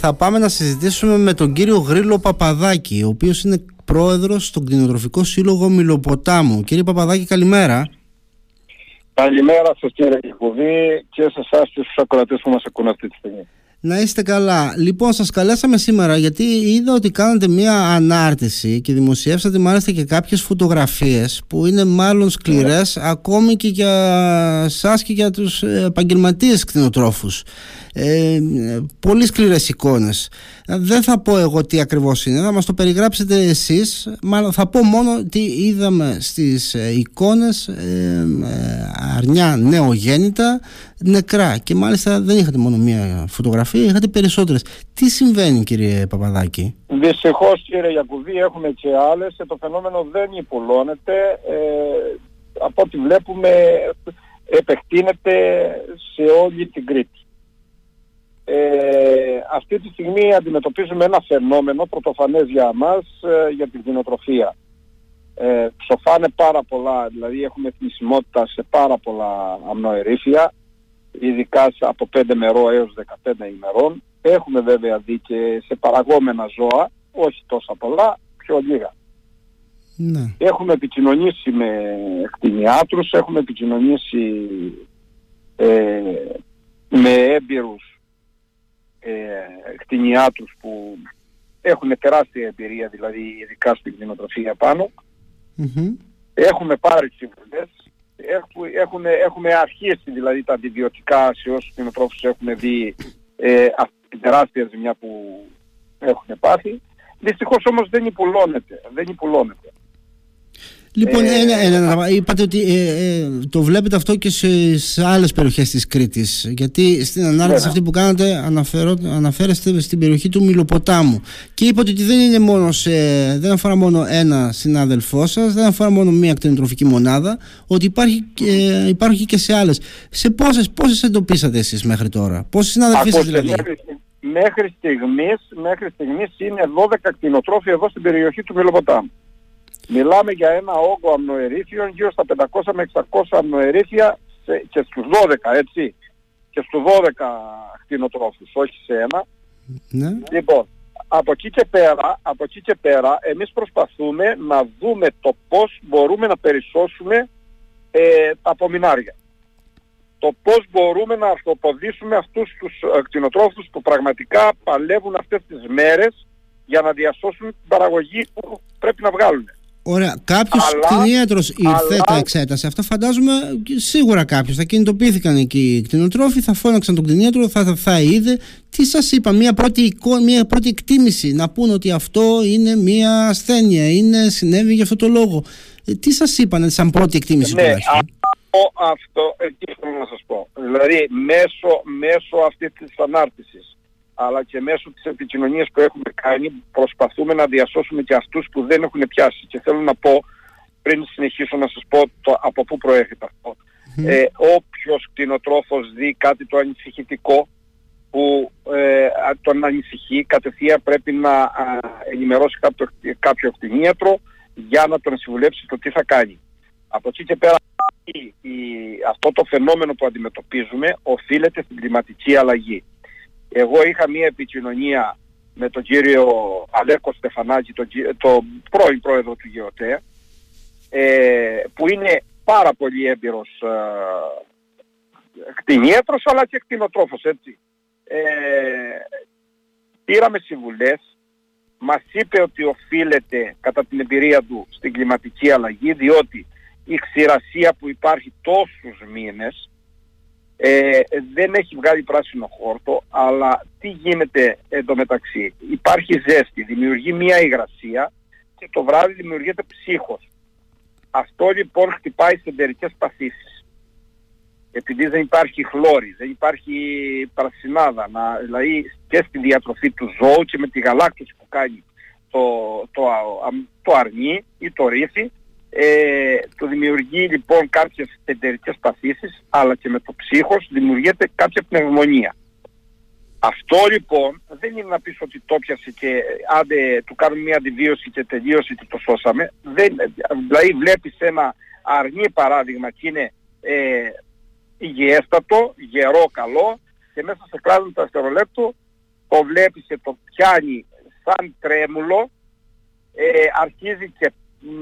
Θα πάμε να συζητήσουμε με τον κύριο Γρήλο Παπαδάκη, ο οποίος είναι πρόεδρος στον Κτηνοτροφικό Σύλλογο Μιλοποτάμου. Κύριε Παπαδάκη, καλημέρα. Καλημέρα σας κύριε Κικουδή και σε εσάς και στους ακροατές που μας ακούν αυτή τη στιγμή. Να είστε καλά. Λοιπόν, σας καλέσαμε σήμερα γιατί είδα ότι κάνατε μία ανάρτηση και δημοσιεύσατε μάλιστα και κάποιες φωτογραφίες που είναι μάλλον σκληρές ακόμη και για σας και για τους επαγγελματίες κτηνοτρόφους. Ε, πολύ σκληρές εικόνες. Δεν θα πω εγώ τι ακριβώς είναι, θα μας το περιγράψετε εσείς. Μάλλον θα πω μόνο τι είδαμε στις ε, εικόνες ε, ε, αρνιά νεογέννητα νεκρά και μάλιστα δεν είχατε μόνο μία φωτογραφία, είχατε περισσότερες. Τι συμβαίνει κύριε Παπαδάκη; Δυστυχώς κύριε Γιακουβή έχουμε και άλλες και το φαινόμενο δεν υπουλώνεται. Ε, από ό,τι βλέπουμε επεκτείνεται σε όλη την Κρήτη. Ε, αυτή τη στιγμή αντιμετωπίζουμε ένα φαινόμενο πρωτοφανές για μας, ε, για την κτηνοτροφία. Ε, ψοφάνε πάρα πολλά, δηλαδή έχουμε θνησιμότητα σε πάρα πολλά αμνοερήφια, ειδικά από 5 μερό έως 15 ημερών. Έχουμε βέβαια δει και σε παραγόμενα ζώα, όχι τόσα πολλά, πιο λίγα. Ναι. Έχουμε επικοινωνήσει με κτηνιάτρους, έχουμε επικοινωνήσει ε, με έμπειρους ε, κτηνιάτρους που έχουν τεράστια εμπειρία δηλαδή ειδικά στην κτηνοτροφία Έχουμε πάρει συμβουλές, έχουμε, έχουμε, έχουμε αρχίσει δηλαδή τα αντιβιωτικά σε όσους κτηνοτρόφους έχουν δει ε, αυτή την τεράστια ζημιά που έχουν πάθει. Δυστυχώς όμως δεν υπουλώνεται, δεν υπουλώνεται. Λοιπόν, ε, ένα, ένα, είπατε ότι ε, ε, το βλέπετε αυτό και σε, σε άλλες περιοχές της Κρήτης. Γιατί στην ανάρτηση αυτή που κάνατε αναφέρω, αναφέρεστε στην περιοχή του Μιλοποτάμου. Και είπατε ότι δεν είναι μόνο σε, δεν αφορά μόνο ένα συνάδελφό σας δεν αφορά μόνο μία κτηνοτροφική μονάδα ότι υπάρχει, ε, υπάρχει και σε άλλες. Σε πόσες, πόσες εντοπίσατε εσείς μέχρι τώρα; Πόσες συνάδελφοί σας δηλαδή; μέχρι στιγμής, μέχρι στιγμής είναι 12 κτηνοτρόφοι εδώ στην περιοχή του Μιλοποτάμου Μιλάμε για ένα όγκο αμνοερήθειων γύρω στα 500 με 600 αμνοερήθεια και στους 12 έτσι και στους 12 κτηνοτρόφους, όχι σε ένα. Ναι. Λοιπόν, από εκεί και πέρα, από εκεί και πέρα εμείς προσπαθούμε να δούμε το πώς μπορούμε να περισσώσουμε ε, τα απομεινάρια. Το πώς μπορούμε να αυτοποδήσουμε αυτούς τους ε, κτηνοτρόφους που πραγματικά παλεύουν αυτές τις μέρες για να διασώσουν την παραγωγή που πρέπει να βγάλουν. Ωραία. Κάποιος κτηνίατρος ήρθε, αλλά... τα εξέτασε. Αυτό φαντάζομαι σίγουρα κάποιος. Θα κινητοποιήθηκαν εκεί οι κτηνοτρόφοι, θα φώναξαν τον κτηνίατρο, θα, θα, θα είδε. Τι σας είπα, μια πρώτη, εικόνα, μια πρώτη εκτίμηση να πούνε ότι αυτό είναι μια ασθένεια, είναι, συνέβη για αυτό το λόγο. Ε, τι σας είπαν, σαν πρώτη εκτίμηση ναι, τουλάχιστον. Αυτό, αυτό, εκεί θέλω να σας πω. Δηλαδή, μέσω, μέσω αυτής της ανάρτησης αλλά και μέσω της επικοινωνίας που έχουμε κάνει προσπαθούμε να διασώσουμε και αυτούς που δεν έχουν πιάσει. Και θέλω να πω, πριν συνεχίσω να σας πω το, από πού προέρχεται αυτό. Ε, όποιος κτηνοτρόφος δει κάτι το ανησυχητικό που ε, τον ανησυχεί, κατευθείαν πρέπει να ενημερώσει κάποιο, κάποιο κτηνίατρο για να τον συμβουλέψει το τι θα κάνει. Από εκεί και πέρα η, αυτό το φαινόμενο που αντιμετωπίζουμε οφείλεται στην κλιματική αλλαγή. Εγώ είχα μία επικοινωνία με τον κύριο Αλέκο Στεφανάκη, τον, το πρώην πρόεδρο του ΓΕΟΤΕ, ε, που είναι πάρα πολύ έμπειρος ε, κτηνίατρος αλλά και κτηνοτρόφος, έτσι. Ε, πήραμε συμβουλές, μας είπε ότι οφείλεται κατά την εμπειρία του στην κλιματική αλλαγή, διότι η ξηρασία που υπάρχει τόσους μήνες ε, δεν έχει βγάλει πράσινο χόρτο, αλλά τι γίνεται εντωμεταξύ. Υπάρχει ζέστη, δημιουργεί μία υγρασία και το βράδυ δημιουργείται ψύχος. Αυτό λοιπόν χτυπάει σε εντερικές παθήσεις. Επειδή δεν υπάρχει χλώρη, δεν υπάρχει πρασινάδα, να, δηλαδή και στη διατροφή του ζώου και με τη γαλάκτωση που κάνει το, το, το αρνί ή το ρύθι, ε, το δημιουργεί λοιπόν κάποιες εντερικές παθήσεις αλλά και με το ψύχος δημιουργείται κάποια πνευμονία. Αυτό λοιπόν δεν είναι να πεις ότι το πιασε και άντε του κάνουμε μια αντιβίωση και τελείωσε και το σώσαμε. Δεν, δηλαδή βλέπεις ένα αρνί παράδειγμα και είναι ε, υγιέστατο, γερό, καλό και μέσα σε κλάδο του δευτερολέπτου το βλέπεις και το πιάνει σαν τρέμουλο, ε, αρχίζει και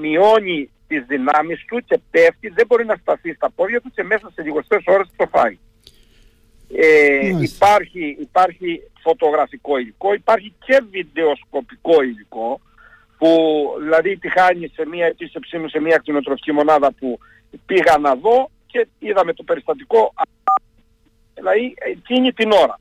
μειώνει τις δυνάμεις του και πέφτει, δεν μπορεί να σταθεί στα πόδια του και μέσα σε λιγοστές ώρες το φάει. Ε, υπάρχει, υπάρχει φωτογραφικό υλικό, υπάρχει και βιντεοσκοπικό υλικό που δηλαδή τη χάνει σε μια επίσκεψή μου σε μια κτηνοτροφική μονάδα που πήγα να δω και είδαμε το περιστατικό δηλαδή εκείνη την ώρα.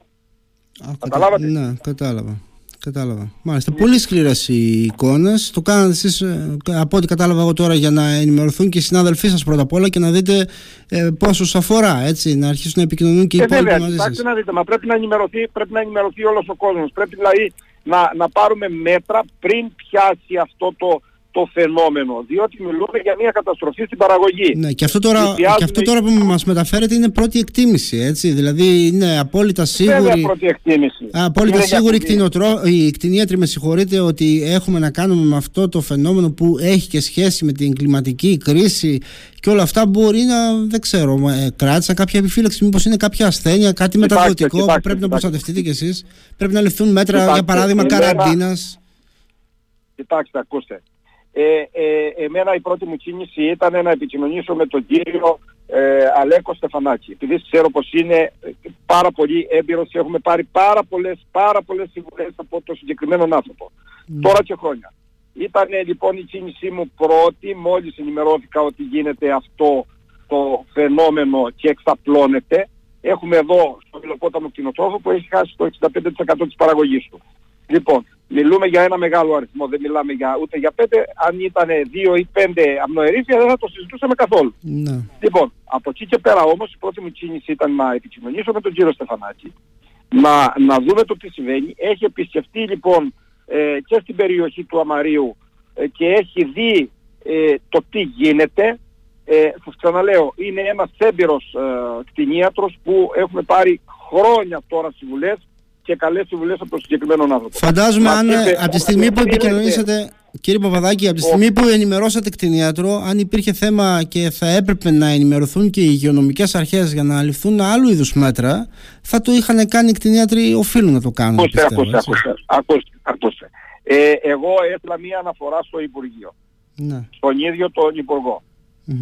Α, Καταλάβατε; Ναι, κατάλαβα. Κατάλαβα. Μάλιστα. Πολύ σκληρές οι εικόνες. Το κάνατε εσείς, ε, από ό,τι κατάλαβα εγώ τώρα, για να ενημερωθούν και οι συνάδελφοί σας πρώτα απ' όλα και να δείτε ε, πόσο αφορά. Έτσι, να αρχίσουν να επικοινωνούν και οι ε, υπόλοιποι μαζί σας. να δείτε, μα πρέπει να ενημερωθεί, πρέπει να ενημερωθεί όλος ο κόσμος. Πρέπει δηλαδή να, να πάρουμε μέτρα πριν πιάσει αυτό το, το φαινόμενο, διότι μιλούμε για μια καταστροφή στην παραγωγή. Ναι, και αυτό τώρα, και αυτό τώρα που μας μεταφέρετε είναι πρώτη εκτίμηση, έτσι, δηλαδή είναι απόλυτα σίγουρη... Βέβαια πρώτη εκτίμηση. Απόλυτα είναι σίγουρη κτηνοτρό, οι κτηνίατροι με συγχωρείτε ότι έχουμε να κάνουμε με αυτό το φαινόμενο που έχει και σχέση με την κλιματική κρίση και όλα αυτά μπορεί να, δεν ξέρω, ε, κράτησαν κάποια επιφύλαξη, μήπως είναι κάποια ασθένεια, κάτι μεταδοτικό που πρέπει να προστατευτείτε κι εσείς. Πρέπει να ληφθούν μέτρα, για παράδειγμα, καραντίνας. Κοιτάξτε, ακούστε. Ε, ε, εμένα η πρώτη μου κίνηση ήταν να επικοινωνήσω με τον κύριο ε, Αλέκο Στεφανάκη. Επειδή ξέρω πως είναι πάρα πολύ έμπειρος και έχουμε πάρει πάρα πολλές, πάρα πολλές συμβουλές από το συγκεκριμένο άνθρωπο. Mm. Τώρα και χρόνια. Ήταν λοιπόν η κίνησή μου πρώτη, μόλις ενημερώθηκα ότι γίνεται αυτό το φαινόμενο και εξαπλώνεται. Έχουμε εδώ στο Βιλοπόταμο κτηνοτρόφο που έχει χάσει το 65% της παραγωγής του. Λοιπόν, μιλούμε για ένα μεγάλο αριθμό, δεν μιλάμε για, ούτε για πέντε. Αν ήταν δύο ή πέντε αμνοερίσια δεν θα το συζητούσαμε καθόλου. Ναι. Λοιπόν, από εκεί και πέρα όμως η πρώτη μου κίνηση ήταν να επικοινωνήσω με τον κύριο Στεφανάκη, να, να δούμε το τι συμβαίνει. Έχει επισκεφτεί λοιπόν ε, και στην περιοχή του Αμαρίου ε, και έχει δει ε, το τι γίνεται. Ε, σας ξαναλέω, είναι ένας έμπειρος ε, κτηνίατρος που έχουμε πάρει χρόνια τώρα συμβουλές και καλές συμβουλές από τον συγκεκριμένο άνθρωπο. Φαντάζομαι αν από τη στιγμή που επικοινωνήσατε, κύριε Παπαδάκη, από τη στιγμή που ενημερώσατε κτηνίατρο, αν υπήρχε θέμα και θα έπρεπε να ενημερωθούν και οι υγειονομικές αρχές για να ληφθούν άλλου είδους μέτρα, θα το είχαν κάνει οι κτηνίατροι, οφείλουν να το κάνουν. Ακούστε, ακούστε, ακούστε, ακούστε, ακούστε. Ε, εγώ έστειλα μία αναφορά στο Υπουργείο. Ναι. Στον ίδιο τον υπουργο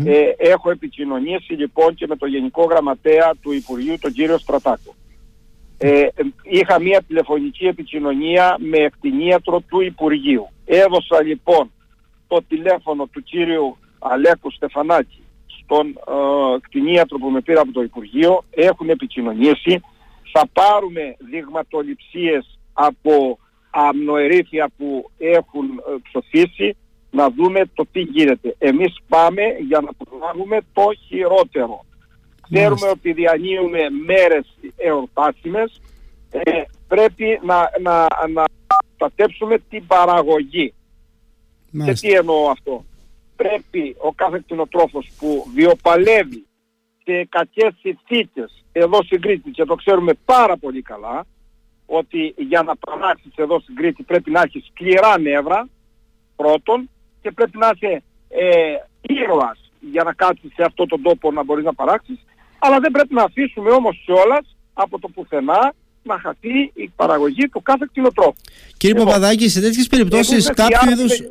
Ε, έχω επικοινωνήσει λοιπόν και με τον Γενικό Γραμματέα του Υπουργείου, τον κύριο Στρατάκο. Ε, είχα μια τηλεφωνική επικοινωνία με εκτινίατρο του Υπουργείου. Έδωσα λοιπόν το τηλέφωνο του κύριου Αλέκου Στεφανάκη στον ε, κτηνίατρο που με πήρε από το Υπουργείο, έχουν επικοινωνήσει, θα πάρουμε δειγματοληψίες από αμνοερήθια που έχουν ε, ψοφήσει, να δούμε το τι γίνεται. Εμείς πάμε για να προλάβουμε το χειρότερο. Ξέρουμε ότι διανύουμε μέρες εορτάσιμες. Ε, πρέπει να, να, να προστατέψουμε την παραγωγή. Και τι εννοώ αυτό; Πρέπει ο κάθε κτηνοτρόφος που βιοπαλεύει σε κακές συνθήκες εδώ στην Κρήτη και το ξέρουμε πάρα πολύ καλά ότι για να παράξεις εδώ στην Κρήτη πρέπει να έχεις σκληρά νεύρα πρώτον και πρέπει να είσαι ε, ήρωας για να κάτσεις σε αυτόν τον τόπο να μπορείς να παράξεις αλλά δεν πρέπει να αφήσουμε όμως κιόλας από το πουθενά να χαθεί η παραγωγή του κάθε κτηνοτρόφου. Κύριε λοιπόν, Παπαδάκη, σε τέτοιες περιπτώσεις κάποιο είδους... Ε,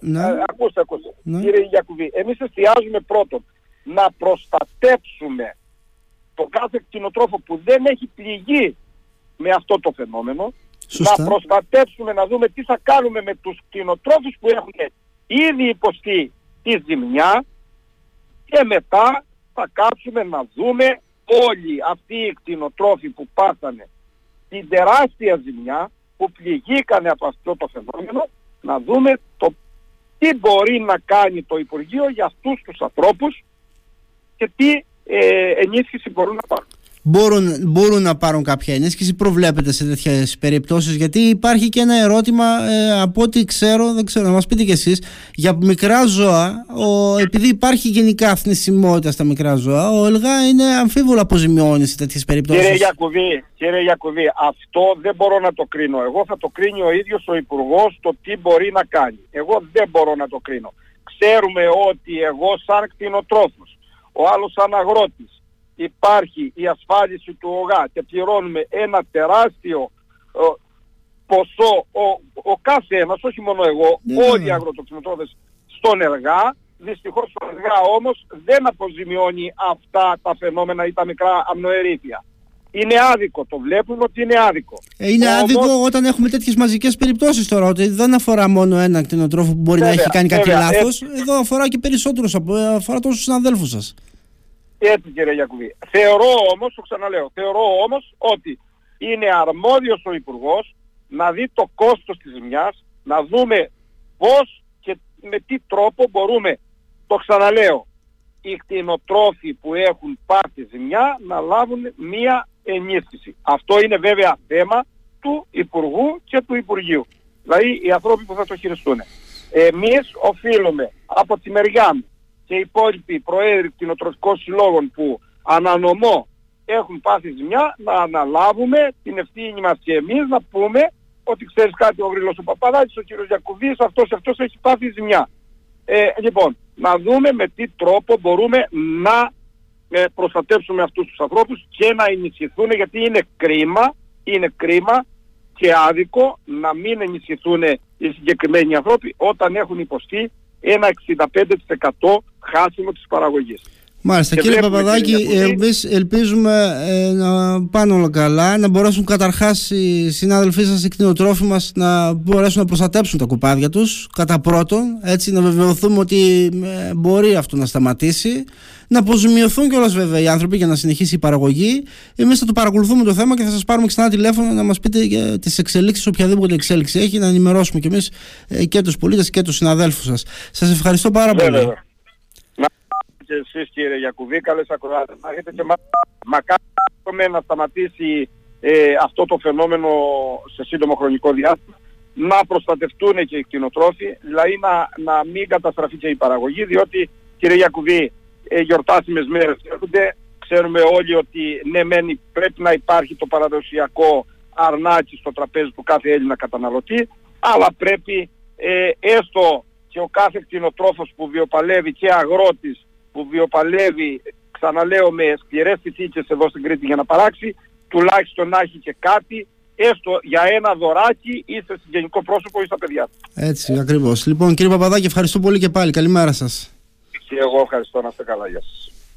ναι. Ε, ακούστε, ακούστε. Ναι. Κύριε Γιακουβή, εμείς εστιάζουμε πρώτον να προστατέψουμε τον κάθε κτηνοτρόφο που δεν έχει πληγεί με αυτό το φαινόμενο. Να προστατέψουμε, να δούμε τι θα κάνουμε με τους κτηνοτρόφους που έχουν ήδη υποστεί τη ζημιά και μετά θα κάτσουμε να δούμε όλοι αυτοί οι κτηνοτρόφοι που πάθανε την τεράστια ζημιά που πληγήκανε από αυτό το φαινόμενο να δούμε το τι μπορεί να κάνει το Υπουργείο για αυτούς τους ανθρώπους και τι ε, ενίσχυση μπορούν να πάρουν μπορούν, μπορούν να πάρουν κάποια ενίσχυση, προβλέπετε σε τέτοιες περιπτώσεις. Γιατί υπάρχει και ένα ερώτημα, ε, από ό,τι ξέρω, δεν ξέρω, να μας πείτε κι εσείς, για μικρά ζώα, ο, επειδή υπάρχει γενικά θνησιμότητα στα μικρά ζώα, ο ΕΛΓΑ είναι αμφίβολα αποζημιώνει σε τέτοιες περιπτώσεις. Κύριε Γιακουβή, κύριε Γιακουβή, αυτό δεν μπορώ να το κρίνω. Εγώ θα το κρίνει ο ίδιος ο Υπουργός το τι μπορεί να κάνει. Εγώ δεν μπορώ να το κρίνω. Ξέρουμε ότι εγώ σαν κτηνοτρόφος, ο άλλος σαν αγρότης, υπάρχει η ασφάλιση του ΟΓΑ και πληρώνουμε ένα τεράστιο ποσό ο, ο κάθε ένας, όχι μόνο εγώ, Ναι, όλοι οι ναι. αγροτοκτηνοτρόφες στον ΕΛΓΑ, δυστυχώς ο ΕΛΓΑ όμως δεν αποζημιώνει αυτά τα φαινόμενα ή τα μικρά αμνοερήθεια. Είναι άδικο, το βλέπουμε ότι είναι άδικο. Ε, Είναι Όμως- άδικο όταν έχουμε τέτοιες μαζικές περιπτώσεις τώρα. Ότι δεν αφορά μόνο ένα κτηνοτρόφο που μπορεί να Βέβαια, έχει κάνει κάτι βέβαια, λάθος. Εδώ αφορά και περισσότερους. Αφορά τόσους συναδέλφους σα. Έτσι κύριε Γιακουβή. Θεωρώ όμως, το ξαναλέω, θεωρώ όμως ότι είναι αρμόδιος ο Υπουργός να δει το κόστος της ζημιάς, να δούμε πώς και με τι τρόπο μπορούμε, το ξαναλέω, οι κτηνοτρόφοι που έχουν πάθει ζημιά να λάβουν μία ενίσχυση. Αυτό είναι βέβαια θέμα του Υπουργού και του Υπουργείου. Δηλαδή οι άνθρωποι που θα το χειριστούν. Εμείς οφείλουμε από τη μεριά μου και οι υπόλοιποι προέδροι κτηνοτροφικών συλλόγων που ανανομώ έχουν πάθει ζημιά να αναλάβουμε την ευθύνη μας και εμείς να πούμε ότι ξέρεις κάτι ο Γρήλος ο Παπαδάκης, ο κύριος Γιακουβής, αυτός αυτός έχει πάθει ζημιά. Ε, λοιπόν, να δούμε με τι τρόπο μπορούμε να ε, προστατεύσουμε αυτούς τους ανθρώπους και να ενισχυθούν γιατί είναι κρίμα, είναι κρίμα και άδικο να μην ενισχυθούν οι συγκεκριμένοι ανθρώποι όταν έχουν υποστεί ένα 65% χάσιμο της παραγωγής. Μάλιστα, Και κύριε βλέπουμε, Παπαδάκη, κύριε Γιακουβή, εμείς ελπίζουμε ε, να πάνε όλα καλά, να μπορέσουν καταρχάς οι συνάδελφοί σας, οι κτηνοτρόφοι μας, να μπορέσουν να προστατέψουν τα κουπάδια τους, κατά πρώτον, έτσι να βεβαιωθούμε ότι ε, μπορεί αυτό να σταματήσει, να αποζημιωθούν κιόλας βέβαια οι άνθρωποι για να συνεχίσει η παραγωγή. Εμείς θα το παρακολουθούμε το θέμα και θα σας πάρουμε ξανά τηλέφωνο να μας πείτε για τις εξελίξεις, οποιαδήποτε εξέλιξη έχει, να ενημερώσουμε κι εμείς ε, και τους πολίτες και τους συναδέλφους σας. Σας ευχαριστώ πάρα πολύ. Βέβαια. Να και εσείς κύριε Γιακουβή, καλές ακροάτες. Να έχετε και μα... μακάρι να σταματήσει ε, αυτό το φαινόμενο σε σύντομο χρονικό διάστημα. Να προστατευτούν και οι κτηνοτρόφοι, δηλαδή να, να μην καταστραφεί και η παραγωγή, διότι κύριε Γιακουβή, ε, γιορτάσιμες μέρες έρχονται. Ξέρουμε όλοι ότι ναι μεν πρέπει να υπάρχει το παραδοσιακό αρνάκι στο τραπέζι του κάθε Έλληνα καταναλωτή, αλλά πρέπει ε, έστω και ο κάθε κτηνοτρόφος που βιοπαλεύει και αγρότης που βιοπαλεύει, ξαναλέω με σκληρές συνθήκες εδώ στην Κρήτη για να παράξει, τουλάχιστον να έχει και κάτι, έστω για ένα δωράκι ή σε συγγενικό πρόσωπο ή στα παιδιά του. Έτσι, ακριβώς. Λοιπόν, κύριε Παπαδάκη, ευχαριστώ πολύ και πάλι. Καλημέρα σας. Και εγώ ευχαριστώ να είστε καλά. Γεια σας.